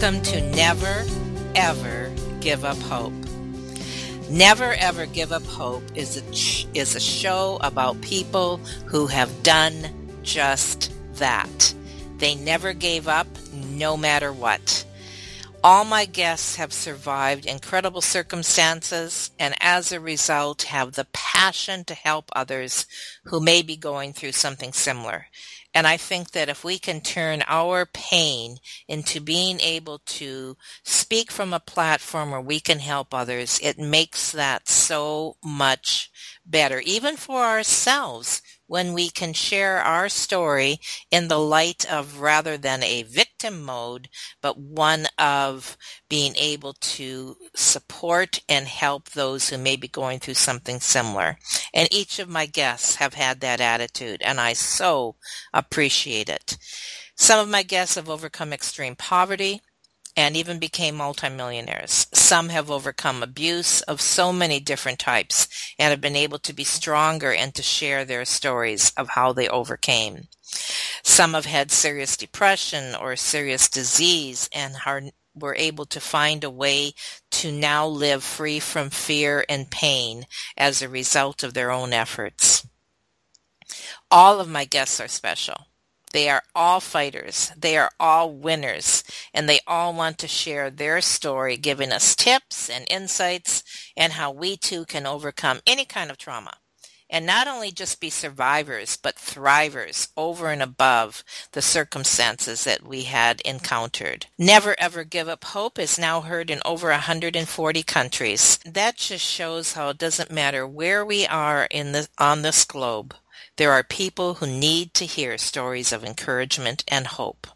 Welcome to Never Ever Give Up Hope. Never Ever Give Up Hope is a, is a show about people who have done just that. They never gave up, no matter what. All my guests have survived incredible circumstances and as a result have the passion to help others who may be going through something similar. And I think that if we can turn our pain into being able to speak from a platform where we can help others, it makes that so much better, even for ourselves when we can share our story in the light of rather than a victim mode, but one of being able to support and help those who may be going through something similar. And each of my guests have had that attitude, and I so appreciate it. Some of my guests have overcome extreme poverty and even became multimillionaires. Some have overcome abuse of so many different types and have been able to be stronger and to share their stories of how they overcame. Some have had serious depression or serious disease and are, were able to find a way to now live free from fear and pain as a result of their own efforts. All of my guests are special. They are all fighters. They are all winners. And they all want to share their story, giving us tips and insights and how we too can overcome any kind of trauma. And not only just be survivors, but thrivers over and above the circumstances that we had encountered. Never ever give up hope is now heard in over 140 countries. That just shows how it doesn't matter where we are in the, on this globe. There are people who need to hear stories of encouragement and hope.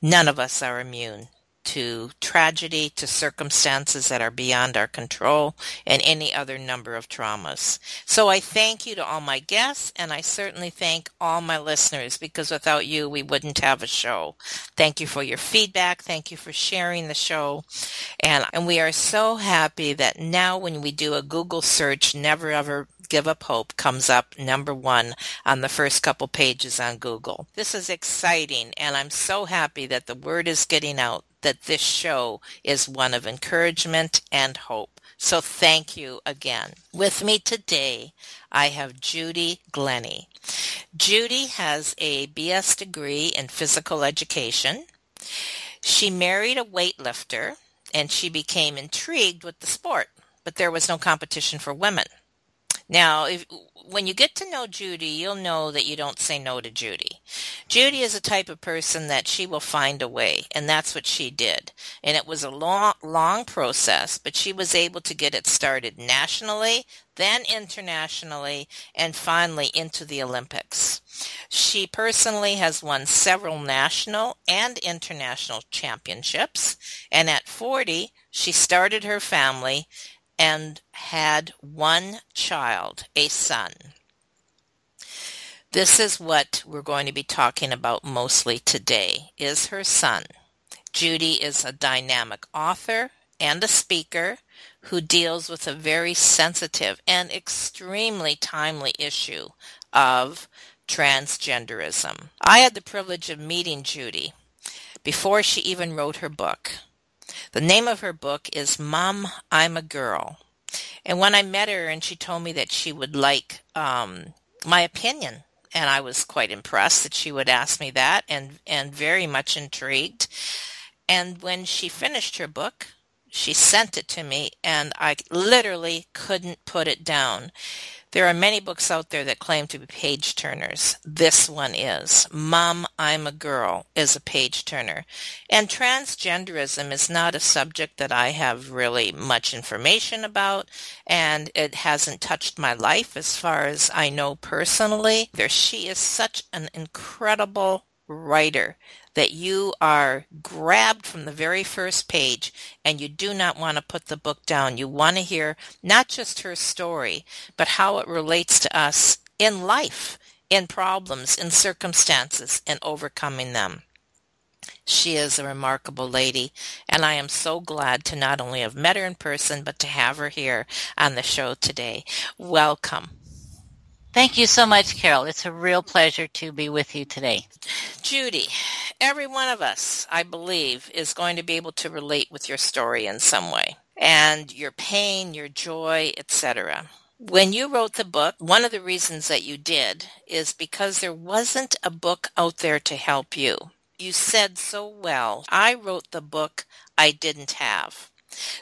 None of us are immune to tragedy, to circumstances that are beyond our control, and any other number of traumas. So I thank you to all my guests, and I certainly thank all my listeners because without you, we wouldn't have a show. Thank you for your feedback. Thank you for sharing the show. And, and we are so happy that now when we do a Google search, never ever Give Up Hope comes up number one on the first couple pages on Google. This is exciting, and I'm so happy that the word is getting out that this show is one of encouragement and hope. So thank you again. With me today, I have Judy Glenney. Judy has a BS degree in physical education. She married a weightlifter and she became intrigued with the sport, but there was no competition for women. Now, if, when you get to know Judy, you'll know that you don't say no to Judy. Judy is a type of person that she will find a way, and that's what she did. And it was a long, long process, but she was able to get it started nationally, then internationally, and finally into the Olympics. She personally has won several national and international championships, and at 40, she started her family and had one child, a son. This is what we're going to be talking about mostly today is her son. Judy is a dynamic author and a speaker who deals with a very sensitive and extremely timely issue of transgenderism. I had the privilege of meeting Judy before she even wrote her book. The name of her book is Mom, I'm a Girl. And when I met her and she told me that she would like um, my opinion, and I was quite impressed that she would ask me that and, and very much intrigued. And when she finished her book, she sent it to me and I literally couldn't put it down. There are many books out there that claim to be page turners. This one is. Mom, I'm a Girl is a page turner. And transgenderism is not a subject that I have really much information about, and it hasn't touched my life as far as I know personally. There, she is such an incredible writer that you are grabbed from the very first page and you do not want to put the book down. You want to hear not just her story, but how it relates to us in life, in problems, in circumstances, and overcoming them. She is a remarkable lady, and I am so glad to not only have met her in person, but to have her here on the show today. Welcome. Thank you so much, Carol. It's a real pleasure to be with you today. Judy, every one of us, I believe, is going to be able to relate with your story in some way and your pain, your joy, etc. When you wrote the book, one of the reasons that you did is because there wasn't a book out there to help you. You said so well, I wrote the book I didn't have.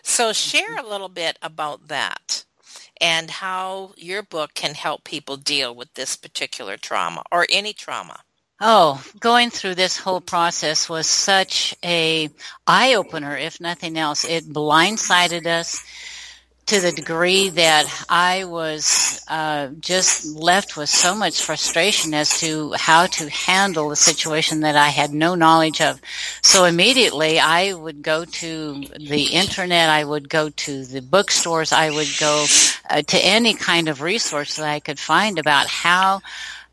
So share a little bit about that and how your book can help people deal with this particular trauma or any trauma. Oh, going through this whole process was such a eye opener, if nothing else. It blindsided us to the degree that I was uh, just left with so much frustration as to how to handle the situation that I had no knowledge of. So immediately I would go to the internet, I would go to the bookstores, I would go uh, to any kind of resource that I could find about how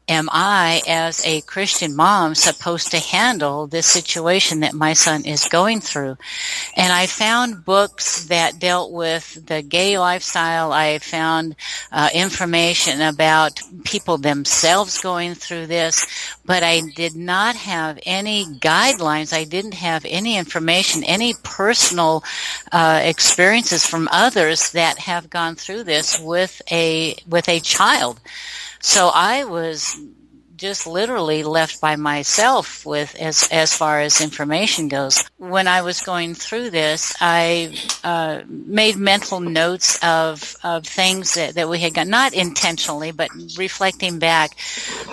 am I, as a Christian mom, supposed to handle this situation that my son is going through? And I found books that dealt with the gay lifestyle. I found uh, information about people themselves going through this, but I did not have any guidelines. I didn't have any information, any personal uh, experiences from others that have gone through this with a with a child. So I was just literally left by myself with as as far as information goes. When I was going through this, I uh, made mental notes of of things that, that we had got not intentionally, but reflecting back,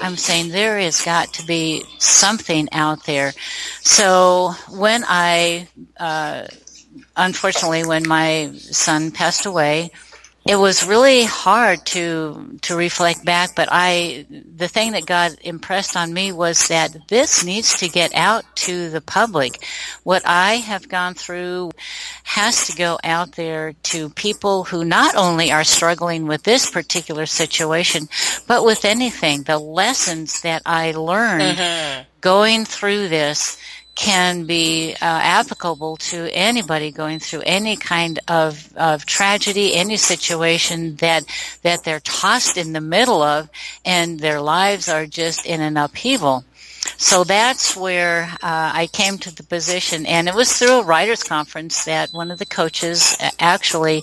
I'm saying there has got to be something out there. So when I uh, unfortunately when my son passed away it was really hard to to reflect back but i the thing that god impressed on me was that this needs to get out to the public what i have gone through has to go out there to people who not only are struggling with this particular situation but with anything the lessons that i learned mm-hmm. going through this can be uh, applicable to anybody going through any kind of, of tragedy, any situation that that they're tossed in the middle of, and their lives are just in an upheaval. So that's where uh, I came to the position, and it was through a writers' conference that one of the coaches actually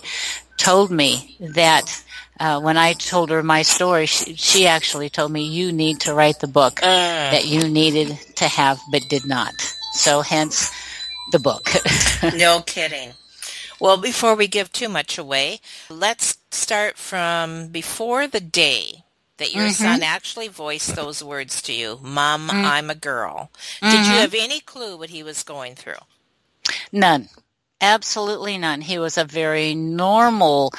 told me that uh, when I told her my story, she, she, actually told me, "You need to write the book uh. that you needed to have but did not." So hence the book. no kidding. Well, before we give too much away, let's start from before the day that your mm-hmm. son actually voiced those words to you Mom, mm-hmm. I'm a girl. Did you mm-hmm. have any clue what he was going through? None. Absolutely none. He was a very normal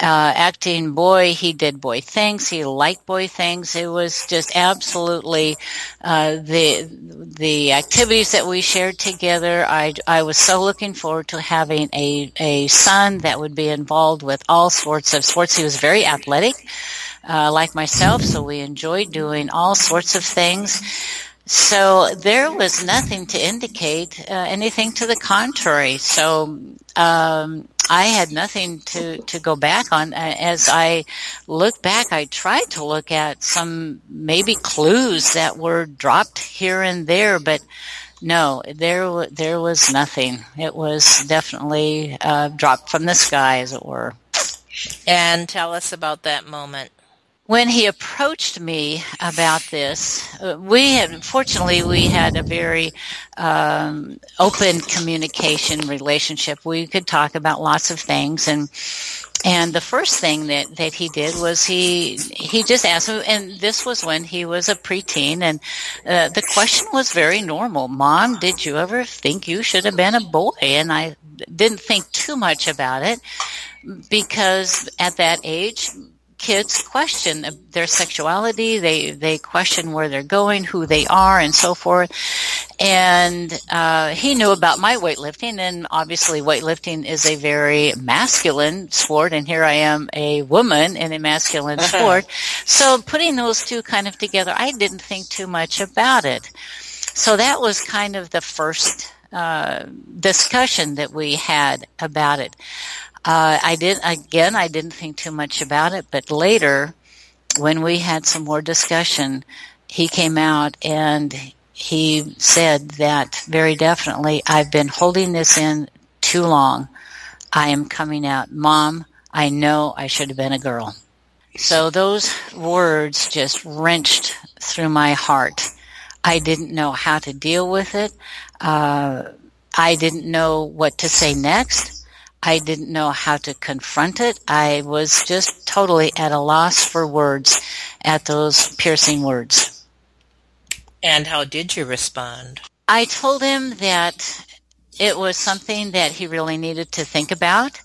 uh, acting boy. He did boy things. He liked boy things. It was just absolutely uh, the the activities that we shared together. I I was so looking forward to having a a son that would be involved with all sorts of sports. He was very athletic. Uh, like myself, so we enjoyed doing all sorts of things. So there was nothing to indicate uh, anything to the contrary. So um, I had nothing to, to go back on. As I look back, I tried to look at some maybe clues that were dropped here and there, but no, there there was nothing. It was definitely uh, dropped from the sky, as it were. And tell us about that moment. When he approached me about this, uh, we had, fortunately, we had a very um, open communication relationship. We could talk about lots of things, and and the first thing that, that he did was he he just asked me, and this was when he was a preteen, and uh, the question was very normal. Mom, did you ever think you should have been a boy? And I didn't think too much about it because at that age, kids question their sexuality. They they question where they're going, who they are, and so forth. And uh, he knew about my weightlifting, and obviously, weightlifting is a very masculine sport. And here I am, a woman in a masculine sport. So putting those two kind of together, I didn't think too much about it. So that was kind of the first uh, discussion that we had about it. Uh, I did again. I didn't think too much about it, but later, when we had some more discussion, he came out and he said that very definitely, I've been holding this in too long. I am coming out, Mom. I know I should have been a girl. So those words just wrenched through my heart. I didn't know how to deal with it. Uh, I didn't know what to say next. I didn't know how to confront it. I was just totally at a loss for words at those piercing words. And how did you respond? I told him that it was something that he really needed to think about.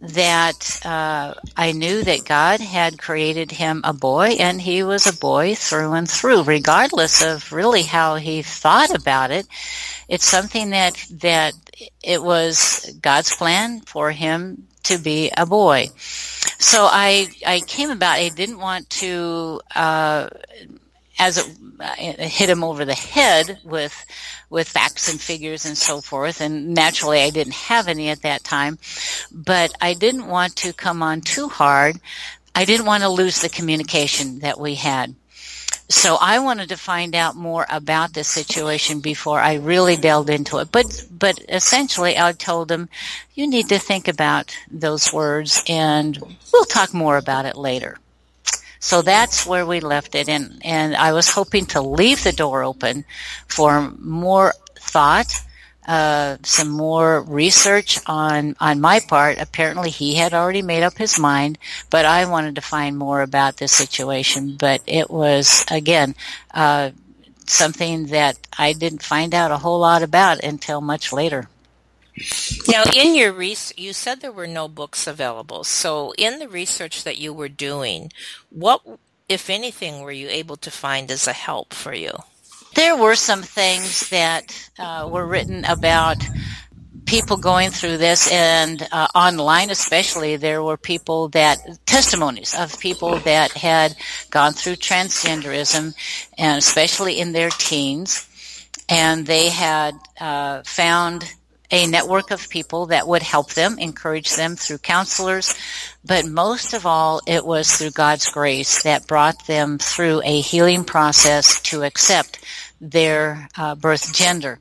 That uh, I knew that God had created him a boy, and he was a boy through and through, regardless of really how he thought about it. It's something that that it was God's plan for him to be a boy. So I I came about. I didn't want to. Uh, as it, it hit him over the head with with facts and figures and so forth and naturally I didn't have any at that time but I didn't want to come on too hard I didn't want to lose the communication that we had so I wanted to find out more about this situation before I really delved into it. But but essentially, I told them, you need to think about those words, and we'll talk more about it later. So that's where we left it, and and I was hoping to leave the door open for more thought uh, some more research on on my part. Apparently, he had already made up his mind, but I wanted to find more about this situation. But it was again uh, something that I didn't find out a whole lot about until much later. Now, in your research, you said there were no books available. So, in the research that you were doing, what, if anything, were you able to find as a help for you? There were some things that uh, were written about people going through this and uh, online especially there were people that testimonies of people that had gone through transgenderism and especially in their teens. And they had uh, found a network of people that would help them, encourage them through counselors, but most of all, it was through God's grace that brought them through a healing process to accept their uh, birth gender.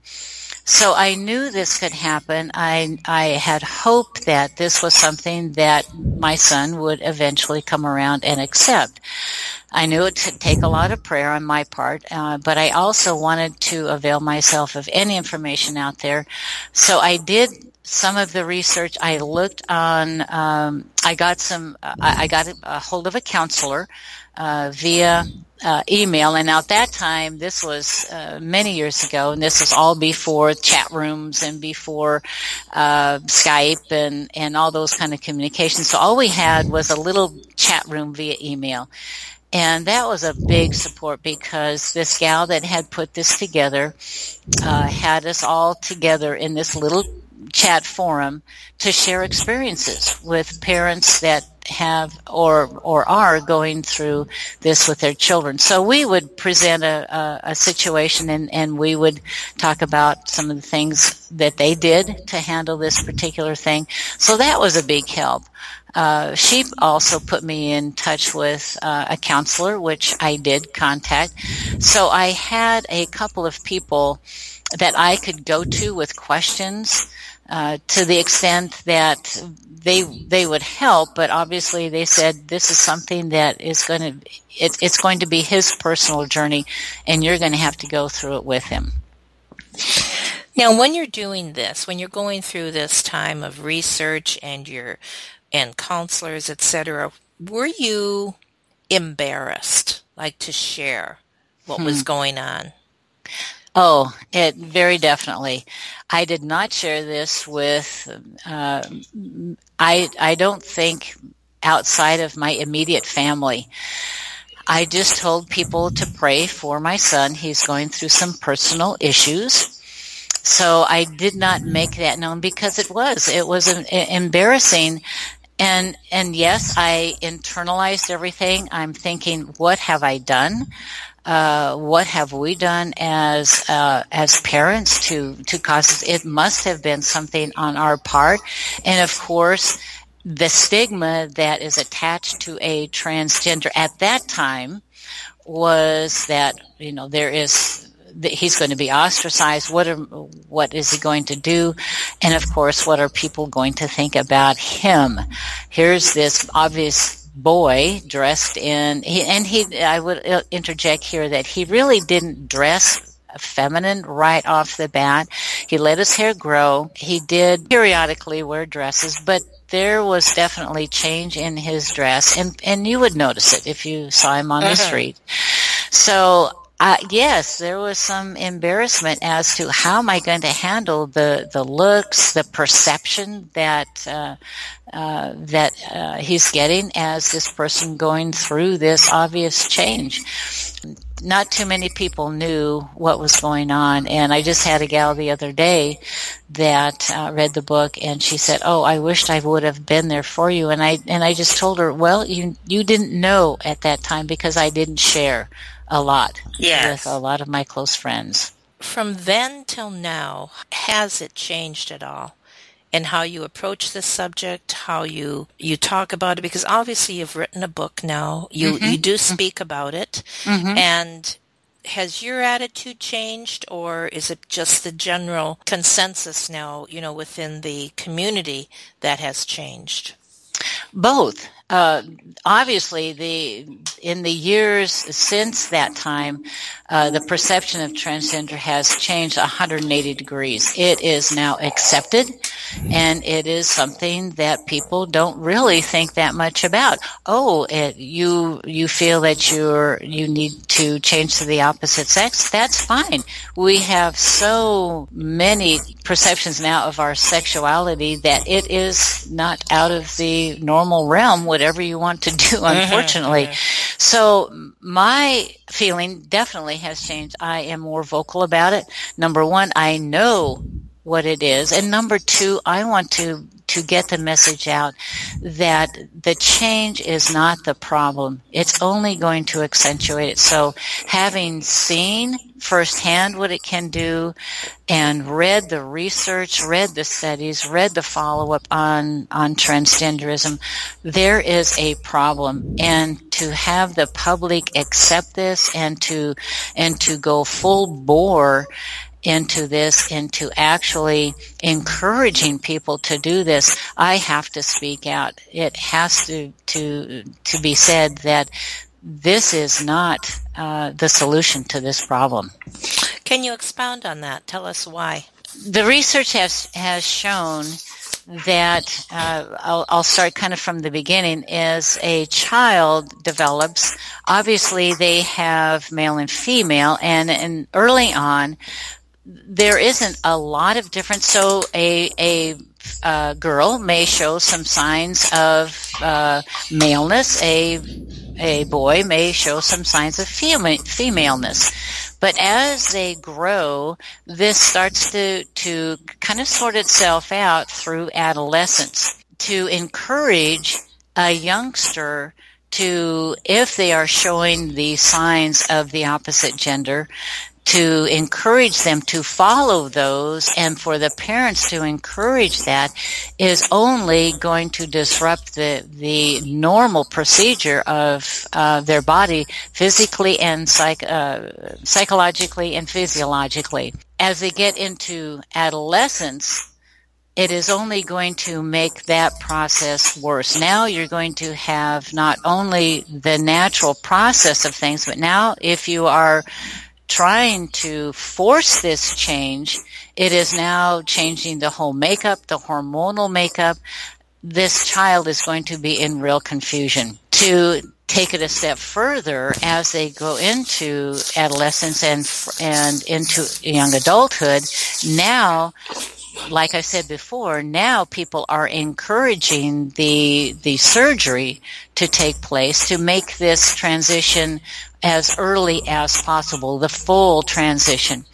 So I knew this could happen. I I had hoped that this was something that my son would eventually come around and accept. I knew it would take a lot of prayer on my part, uh, but I also wanted to avail myself of any information out there. So I did some of the research. I looked on. Um, I got some. Uh, I got a hold of a counselor uh, via uh, email. And at that time, this was uh, many years ago, and this was all before chat rooms and before uh, Skype and and all those kind of communications. So all we had was a little chat room via email. And that was a big support because this gal that had put this together uh, had us all together in this little chat forum to share experiences with parents that have or or are going through this with their children. So we would present a, a, a, situation and, and we would talk about some of the things that they did to handle this particular thing. So that was a big help. Uh, she also put me in touch with uh, a counselor, which I did contact. So I had a couple of people that I could go to with questions uh, to the extent that they they would help, but obviously they said this is something that is going to it, it's going to be his personal journey, and you're going to have to go through it with him. Now, when you're doing this, when you're going through this time of research and your and counselors, etc., were you embarrassed, like to share what hmm. was going on? Oh, it very definitely. I did not share this with. Uh, I I don't think outside of my immediate family. I just told people to pray for my son. He's going through some personal issues. So I did not make that known because it was, it was embarrassing. And, and yes, I internalized everything. I'm thinking, what have I done? Uh, what have we done as uh, as parents to to cause this? It must have been something on our part, and of course, the stigma that is attached to a transgender at that time was that you know there is he's going to be ostracized. What are what is he going to do? And of course what are people going to think about him? Here's this obvious boy dressed in he, and he I would interject here that he really didn't dress feminine right off the bat. He let his hair grow. He did periodically wear dresses, but there was definitely change in his dress and and you would notice it if you saw him on uh-huh. the street. So uh, yes, there was some embarrassment as to how am I going to handle the the looks, the perception that uh, uh, that uh, he's getting as this person going through this obvious change. Not too many people knew what was going on, and I just had a gal the other day that uh, read the book, and she said, "Oh, I wished I would have been there for you." And I and I just told her, "Well, you you didn't know at that time because I didn't share." A lot yes. with a lot of my close friends. From then till now, has it changed at all? in how you approach this subject, how you you talk about it, because obviously you've written a book now. You mm-hmm. you do mm-hmm. speak about it, mm-hmm. and has your attitude changed, or is it just the general consensus now, you know, within the community that has changed? Both uh, obviously, the in the years since that time, uh, the perception of transgender has changed 180 degrees. It is now accepted, and it is something that people don't really think that much about. Oh, it, you you feel that you're you need to change to the opposite sex? That's fine. We have so many perceptions now of our sexuality that it is not out of the normal realm whatever you want to do, uh-huh, unfortunately. so my feeling definitely has changed. I am more vocal about it. Number one, I know what it is. And number two, I want to to get the message out that the change is not the problem. It's only going to accentuate it. So having seen firsthand what it can do and read the research, read the studies, read the follow up on, on transgenderism, there is a problem. And to have the public accept this and to, and to go full bore into this, into actually encouraging people to do this, I have to speak out. It has to, to, to be said that this is not uh, the solution to this problem. Can you expound on that? Tell us why. The research has has shown that uh, I'll, I'll, start kind of from the beginning. As a child develops, obviously they have male and female, and, and early on, there isn't a lot of difference. So a a uh, girl may show some signs of uh, maleness. A a boy may show some signs of fema- femaleness. But as they grow, this starts to, to kind of sort itself out through adolescence to encourage a youngster to, if they are showing the signs of the opposite gender, to encourage them to follow those and for the parents to encourage that is only going to disrupt the, the normal procedure of uh, their body physically and psych, uh, psychologically and physiologically. As they get into adolescence, it is only going to make that process worse. Now you're going to have not only the natural process of things, but now if you are trying to force this change, it is now changing the whole makeup, the hormonal makeup. This child is going to be in real confusion. To take it a step further as they go into adolescence and and into young adulthood now like I said before, now people are encouraging the the surgery to take place to make this transition as early as possible, the full transition.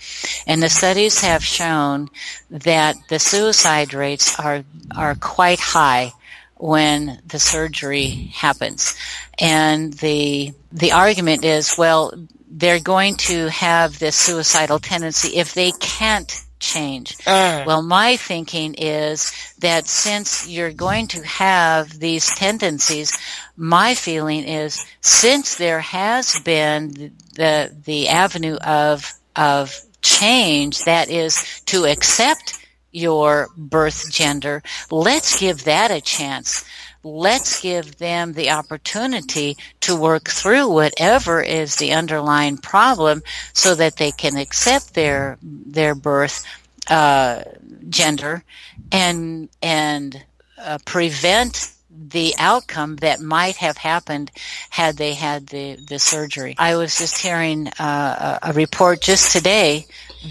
And the studies have shown that the suicide rates are are quite high when the surgery happens. And the the argument is, well, they're going to have this suicidal tendency if they can't change. Uh. Well, my thinking is that since you're going to have these tendencies, my feeling is since there has been the the avenue of of change that is to accept your birth gender, let's give that a chance. Let's give them the opportunity to work through whatever is the underlying problem so that they can accept their their birth uh, gender and and uh, prevent the outcome that might have happened had they had the, the surgery. I was just hearing uh, a report just today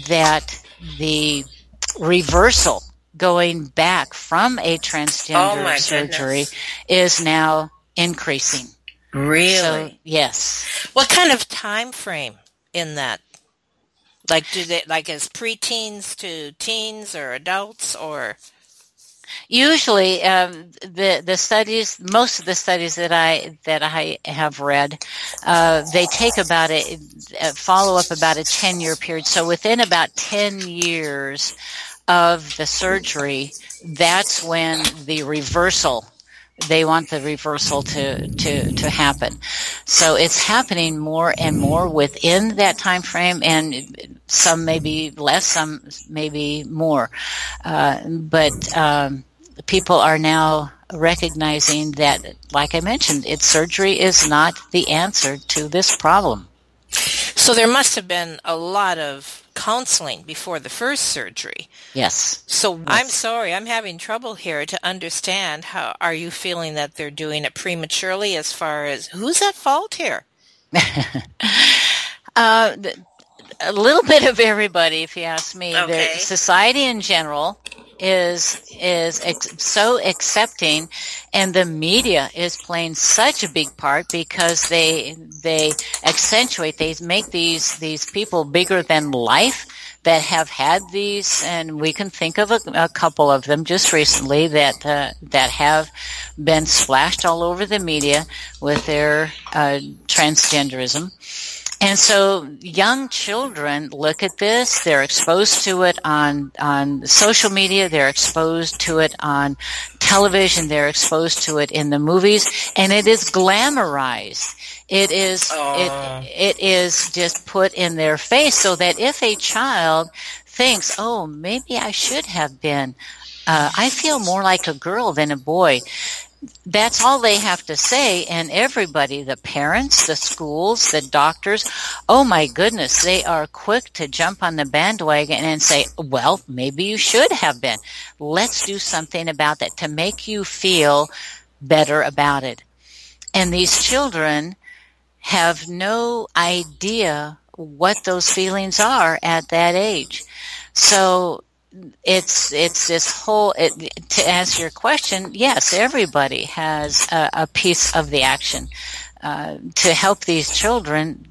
that the reversal going back from a transgender oh surgery goodness. is now increasing. Really? So, yes. What kind of time frame in that? Like do they like as preteens to teens or adults or Usually, um, the the studies, most of the studies that I that I have read, uh, they take about a, a follow up about a ten year period. So within about ten years of the surgery, that's when the reversal they want the reversal to, to, to happen. So it's happening more and more within that time frame and some maybe less, some maybe more. Uh, but um, people are now recognizing that, like I mentioned, it's surgery is not the answer to this problem. So there must have been a lot of counseling before the first surgery. Yes. So yes. I'm sorry, I'm having trouble here to understand how are you feeling that they're doing it prematurely as far as who's at fault here? uh, a little bit of everybody, if you ask me. Okay. The society in general is is ex- so accepting and the media is playing such a big part because they they accentuate they make these these people bigger than life that have had these and we can think of a, a couple of them just recently that uh, that have been splashed all over the media with their uh, transgenderism and so young children look at this, they're exposed to it on, on social media, they're exposed to it on television, they're exposed to it in the movies, and it is glamorized. It is, uh. it, it is just put in their face so that if a child thinks, oh, maybe I should have been uh, I feel more like a girl than a boy that's all they have to say. And everybody the parents the schools the doctors oh my goodness they are quick to jump on the bandwagon and say well maybe you should have been. Let's do something about that to make you feel better about it. And these children have no idea what those feelings are at that age. So it's it's this whole it, to answer your question yes everybody has a, a piece of the action. Uh, to help these children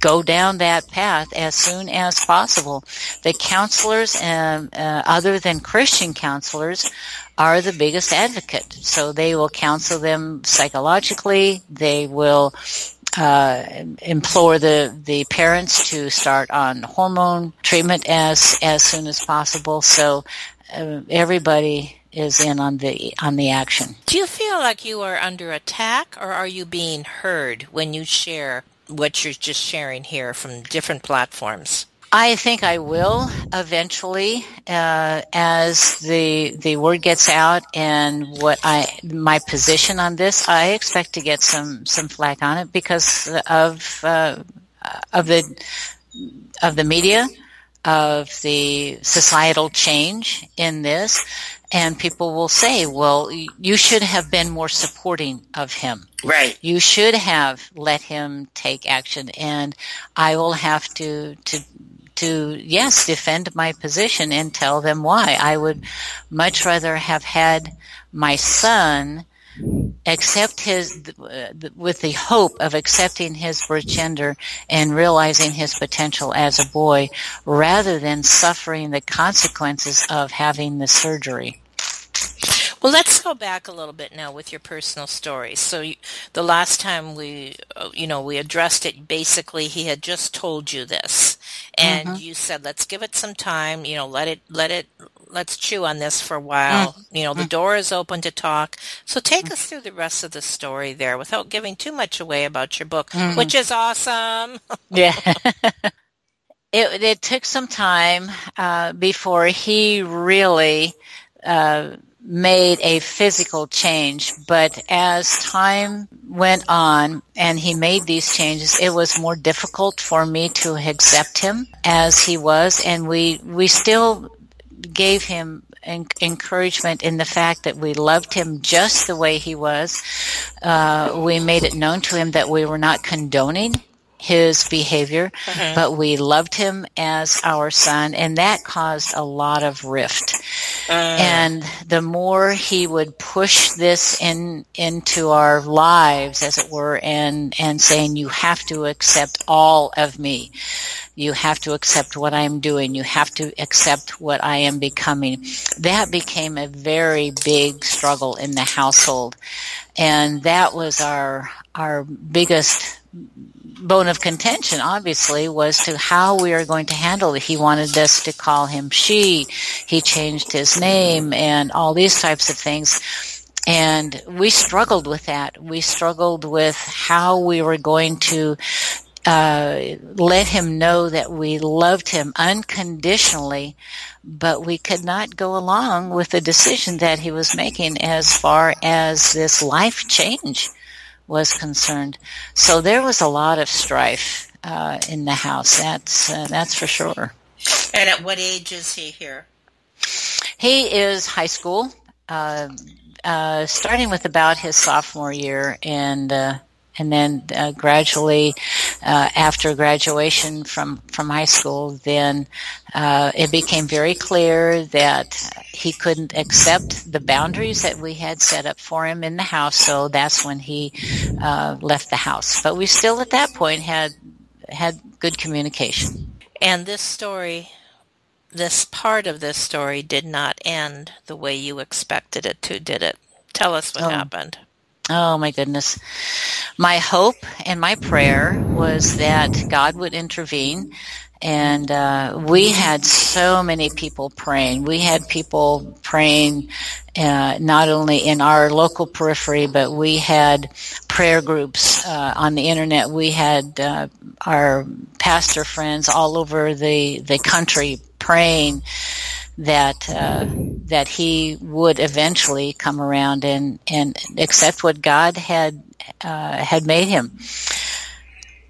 go down that path as soon as possible. The counselors um, uh, other than christian counselors are the biggest advocate. So they will counsel them psychologically. They will uh, implore the, the parents to start on hormone treatment as as soon as possible. So uh, everybody is in on the on the action. Do you feel like you are under attack, or are you being heard when you share what you're just sharing here from different platforms? I think I will eventually, uh, as the the word gets out and what I my position on this. I expect to get some some flack on it because of uh, of the of the media, of the societal change in this, and people will say, "Well, you should have been more supporting of him." Right. You should have let him take action, and I will have to to to yes defend my position and tell them why. I would much rather have had my son accept his with the hope of accepting his birth gender and realizing his potential as a boy rather than suffering the consequences of having the surgery well, let's go back a little bit now with your personal story. So, you, the last time we, uh, you know, we addressed it, basically, he had just told you this, and mm-hmm. you said, "Let's give it some time. You know, let it, let it, let's chew on this for a while. Mm-hmm. You know, the mm. door is open to talk. So, take mm-hmm. us through the rest of the story there, without giving too much away about your book, mm-hmm. which is awesome. yeah. It, it, took some time uh, before he really uh, made a physical change, but as time went on and he made these changes, it was more difficult for me to accept him as he was, and we we still gave him encouragement in the fact that we loved him just the way he was. Uh, we made it known to him that we were not condoning his behavior, mm-hmm. but we loved him as our son, and that caused a lot of rift. Uh. And the more he would push this in into our lives, as it were, and and saying, "You have to accept all of me. You have to accept what I'm doing. You have to accept what I am becoming." That became a very big struggle in the household, and that was our our biggest bone of contention, obviously, was to how we are going to handle it. He wanted us to call him she. He changed his name and all these types of things. And we struggled with that. We struggled with how we were going to uh, let him know that we loved him unconditionally, but we could not go along with the decision that he was making as far as this life change was concerned. So there was a lot of strife uh, in the house. That's uh, that's for sure. And at what age is he here? He is high school, uh, uh starting with about his sophomore year, and uh, and then uh, gradually uh, after graduation from from high school then uh, it became very clear that he couldn't accept the boundaries that we had set up for him in the house. So that's when he uh, left the house. But we still at that point had had good communication. And this story this part of this story did not end the way you expected it to did it? Tell us what oh. happened Oh my goodness. My hope and my prayer was that God would intervene. And uh, we had so many people praying. We had people praying uh, not only in our local periphery, but we had prayer groups uh, on the internet. We had uh, our pastor friends all over the the country praying that uh, that he would eventually come around and and accept what God had uh, had made him.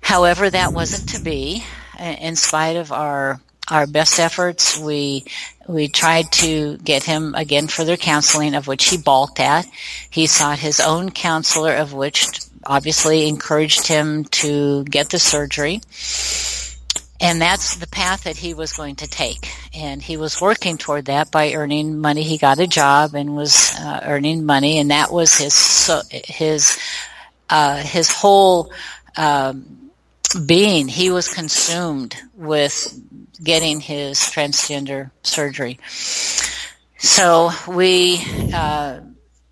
However, that wasn't to be. In spite of our our best efforts, we we tried to get him again further counseling, of which he balked at. He sought his own counselor, of which obviously encouraged him to get the surgery and that's the path that he was going to take. And he was working toward that by earning money. He got a job and was uh, earning money, and that was his his uh, his whole um, being. He was consumed with getting his transgender surgery. So we uh,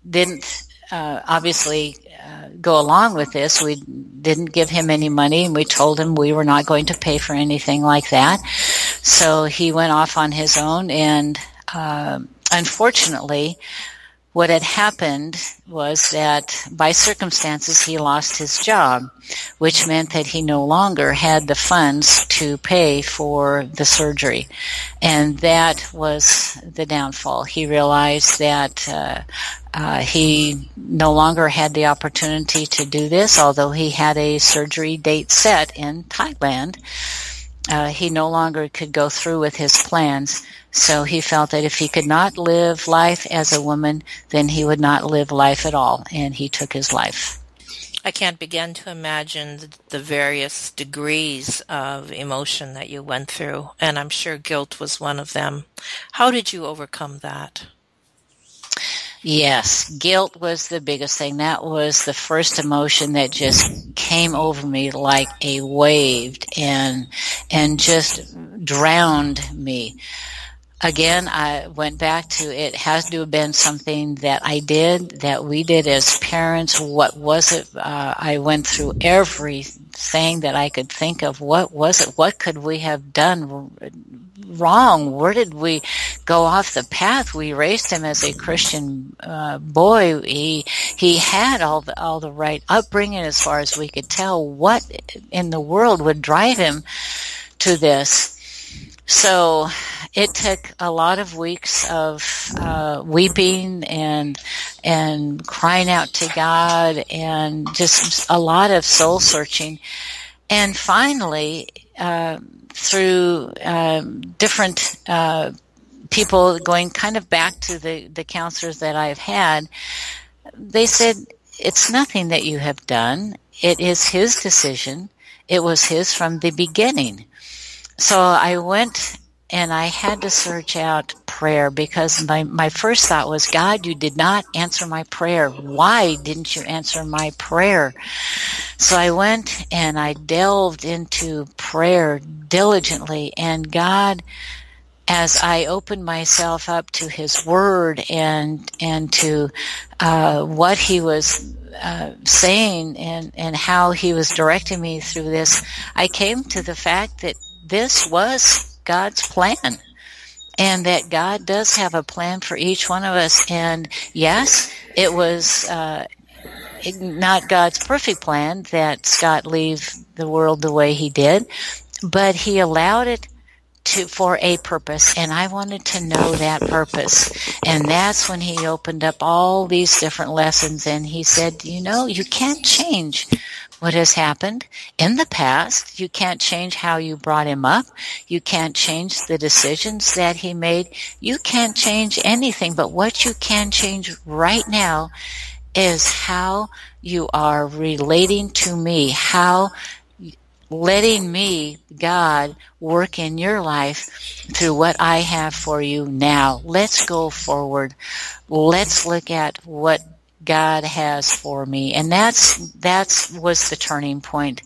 didn't uh, obviously go along with this. We didn't give him any money and we told him we were not going to pay for anything like that. So he went off on his own and uh, unfortunately, what had happened was that by circumstances he lost his job, which meant that he no longer had the funds to pay for the surgery. And that was the downfall. He realized that uh, uh, he no longer had the opportunity to do this, although he had a surgery date set in Thailand. Uh, he no longer could go through with his plans. So he felt that if he could not live life as a woman, then he would not live life at all, and he took his life. I can't begin to imagine the various degrees of emotion that you went through, and I'm sure guilt was one of them. How did you overcome that? Yes, guilt was the biggest thing. That was the first emotion that just came over me like a wave and and just drowned me again, I went back to it has to have been something that I did, that we did as parents. What was it? Uh, I went through everything that I could think of. What was it? What could we have done wrong? Where did we go off the path? We raised him as a Christian uh, boy. He he had all the all the right upbringing as far as we could tell. What in the world would drive him to this? So it took a lot of weeks of uh, weeping and and crying out to God and just a lot of soul searching, and finally uh, through um, different uh, people going kind of back to the the counselors that I've had, they said it's nothing that you have done. It is His decision. It was His from the beginning. So I went and I had to search out prayer because my, my first thought was, God, you did not answer my prayer. Why didn't you answer my prayer? So I went and I delved into prayer diligently and God, as I opened myself up to His Word and, and to, uh, what He was uh, saying and, and how he was directing me through this, I came to the fact that this was God's plan and that God does have a plan for each one of us. And yes, it was uh, not God's perfect plan that Scott leave the world the way he did, but he allowed it to for a purpose and I wanted to know that purpose. And that's when he opened up all these different lessons and he said, you know, you can't change what has happened in the past. You can't change how you brought him up. You can't change the decisions that he made. You can't change anything, but what you can change right now is how you are relating to me, how letting me, God, work in your life through what I have for you now. Let's go forward. Let's look at what God has for me. And that's, that's was the turning point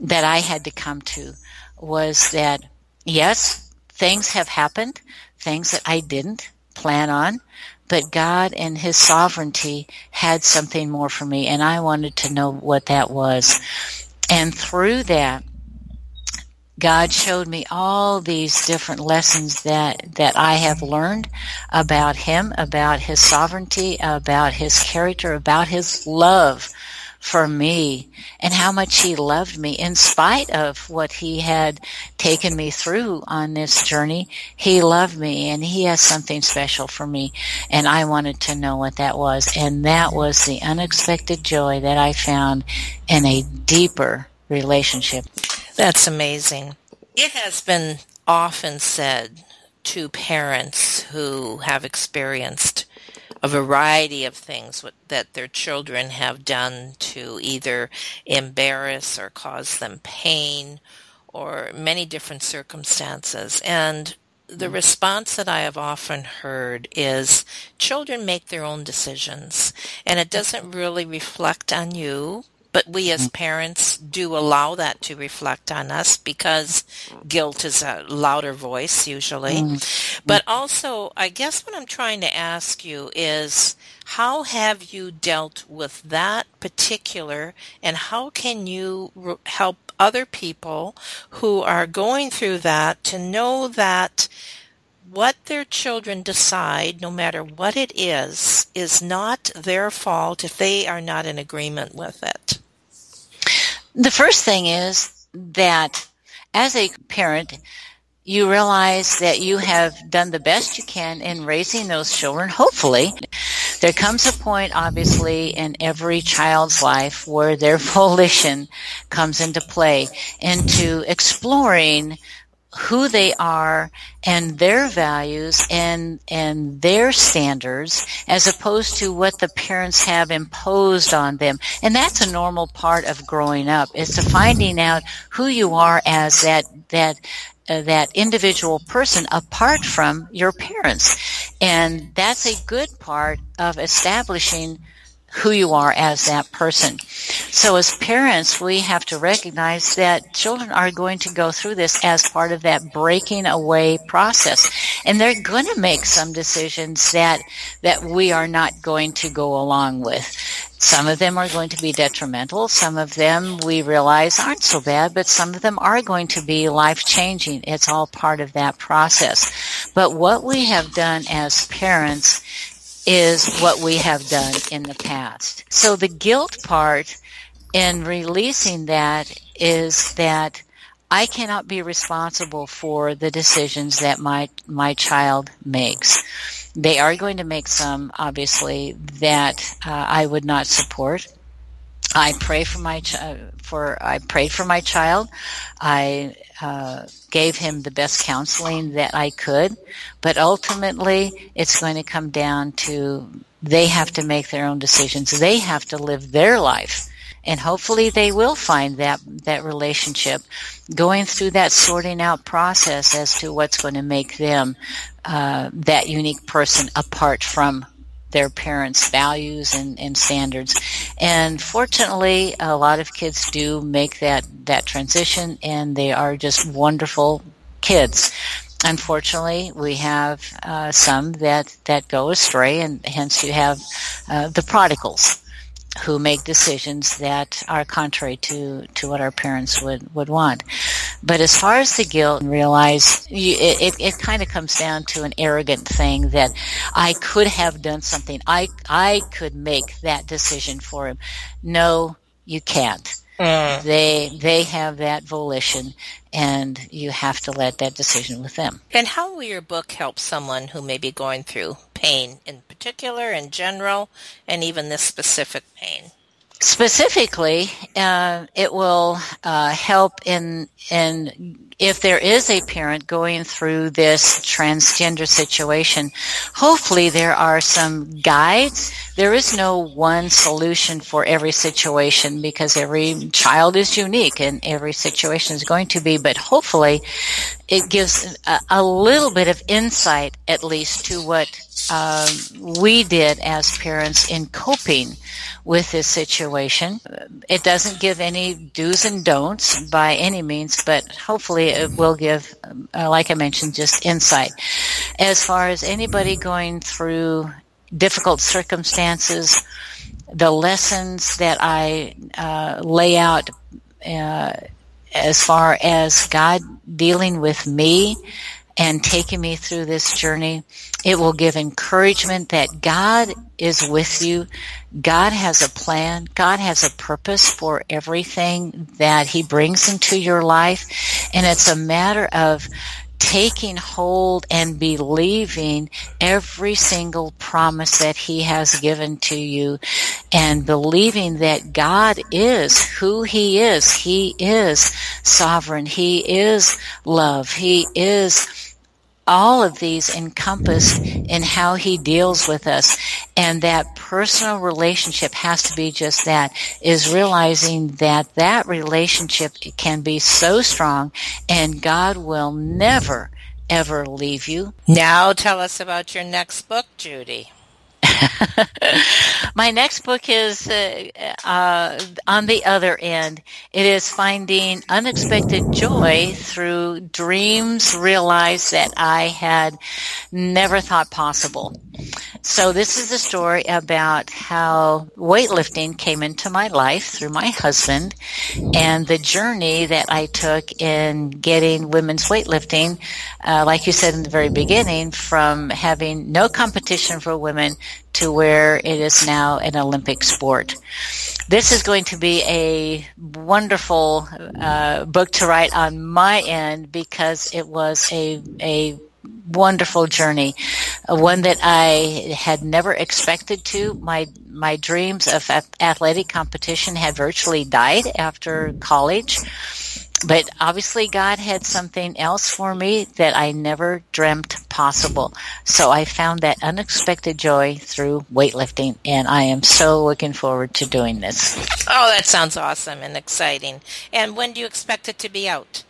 that I had to come to was that yes, things have happened, things that I didn't plan on, but God and His sovereignty had something more for me and I wanted to know what that was. And through that, God showed me all these different lessons that, that I have learned about Him, about His sovereignty, about His character, about His love for me and how much He loved me in spite of what He had taken me through on this journey. He loved me and He has something special for me and I wanted to know what that was. And that was the unexpected joy that I found in a deeper relationship that's amazing. It has been often said to parents who have experienced a variety of things that their children have done to either embarrass or cause them pain or many different circumstances. And the mm. response that I have often heard is children make their own decisions and it doesn't really reflect on you but we as mm. parents do allow that to reflect on us because guilt is a louder voice usually. Mm. But also, I guess what I'm trying to ask you is how have you dealt with that particular and how can you help other people who are going through that to know that what their children decide, no matter what it is, is not their fault if they are not in agreement with it? The first thing is that as a parent, you realize that you have done the best you can in raising those children. Hopefully, there comes a point, obviously, in every child's life where their volition comes into play, into exploring who they are and their values and and their standards as opposed to what the parents have imposed on them. And that's a normal part of growing up is to finding out who you are as that that uh, that individual person apart from your parents. And that's a good part of establishing who you are as that person. So as parents, we have to recognize that children are going to go through this as part of that breaking away process. And they're going to make some decisions that, that we are not going to go along with. Some of them are going to be detrimental. Some of them we realize aren't so bad, but some of them are going to be life changing. It's all part of that process. But what we have done as parents is what we have done in the past. So the guilt part in releasing that is that I cannot be responsible for the decisions that my my child makes. They are going to make some, obviously, that uh, I would not support. I pray for my ch- for I prayed for my child. I uh, gave him the best counseling that I could, but ultimately it's going to come down to they have to make their own decisions. They have to live their life. And hopefully they will find that, that relationship going through that sorting out process as to what's going to make them, uh, that unique person apart from their parents' values and, and standards. And fortunately, a lot of kids do make that, that transition and they are just wonderful kids. Unfortunately, we have uh, some that, that go astray and hence you have uh, the prodigals who make decisions that are contrary to, to what our parents would, would want. But as far as the guilt, and realize you, it, it, it kind of comes down to an arrogant thing that I could have done something. I, I could make that decision for him. No, you can't. Mm. They they have that volition, and you have to let that decision with them. And how will your book help someone who may be going through pain in particular, in general, and even this specific pain? Specifically, uh, it will uh, help in in if there is a parent going through this transgender situation. Hopefully, there are some guides. There is no one solution for every situation because every child is unique and every situation is going to be. But hopefully, it gives a, a little bit of insight, at least, to what um, we did as parents in coping with this situation. It doesn't give any do's and don'ts by any means, but hopefully it will give, uh, like I mentioned, just insight. As far as anybody going through difficult circumstances, the lessons that I uh, lay out uh, as far as God dealing with me and taking me through this journey. It will give encouragement that God is with you. God has a plan. God has a purpose for everything that He brings into your life. And it's a matter of taking hold and believing every single promise that he has given to you and believing that God is who he is. He is sovereign. He is love. He is all of these encompassed in how he deals with us. And that personal relationship has to be just that, is realizing that that relationship can be so strong and God will never, ever leave you. Now tell us about your next book, Judy. My next book is uh, uh, on the other end. It is finding unexpected joy through dreams realized that I had never thought possible. So this is a story about how weightlifting came into my life through my husband and the journey that I took in getting women's weightlifting, uh, like you said in the very beginning, from having no competition for women to where it is now an Olympic sport. This is going to be a wonderful uh, book to write on my end because it was a a wonderful journey, uh, one that I had never expected to. My my dreams of athletic competition had virtually died after college but obviously God had something else for me that I never dreamt possible. So I found that unexpected joy through weightlifting and I am so looking forward to doing this. Oh, that sounds awesome and exciting. And when do you expect it to be out?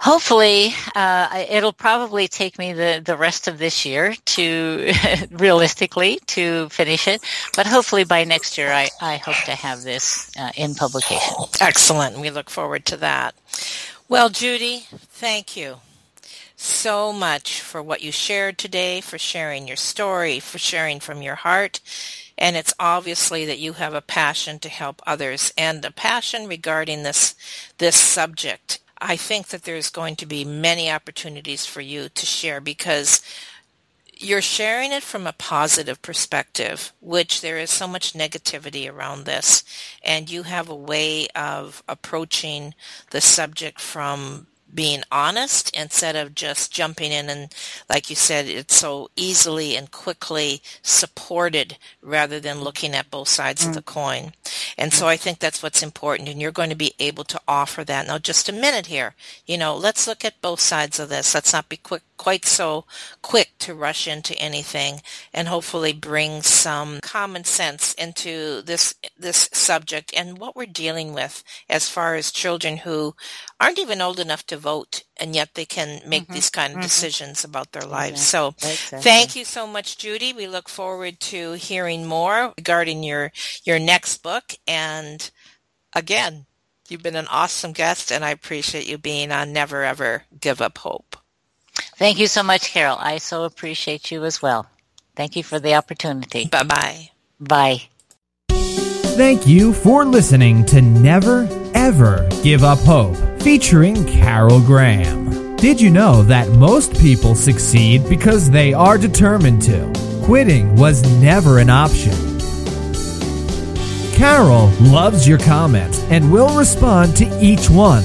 Hopefully uh, it'll probably take me the, the rest of this year to realistically to finish it. But hopefully by next year i, I hope to have this uh, in publication. Excellent. We look forward to that. Well judy thank you so much for what you shared today for sharing your story for sharing from your heart. And it's obviously that you have a passion to help others and a passion regarding this this subject I think that there's going to be many opportunities for you to share because you're sharing it from a positive perspective, which there is so much negativity around this. And you have a way of approaching the subject from being honest instead of just jumping in and like you said it's so easily and quickly supported rather than looking at both sides mm. of the coin. And so i think that's what's important and you're going to be able to offer that. Now just a minute here. You know let's look at both sides of this. Let's not be quick quite so quick to rush into anything and hopefully bring some common sense into this this subject and what we're dealing with as far as children who aren't even old enough to vote and yet they can make mm-hmm. these kind of mm-hmm. decisions about their lives. So exactly. thank you so much Judy. We look forward to hearing more regarding your your next book and again You've been an awesome guest, and I appreciate you being on Never Ever Give Up Hope. Thank you so much, Carol. I so appreciate you as well. Thank you for the opportunity. Bye bye. Bye. Thank you for listening to Never Ever Give Up Hope, featuring Carol Graham. Did you know that most people succeed because they are determined to? Quitting was never an option. Carol loves your comments and will respond to each one.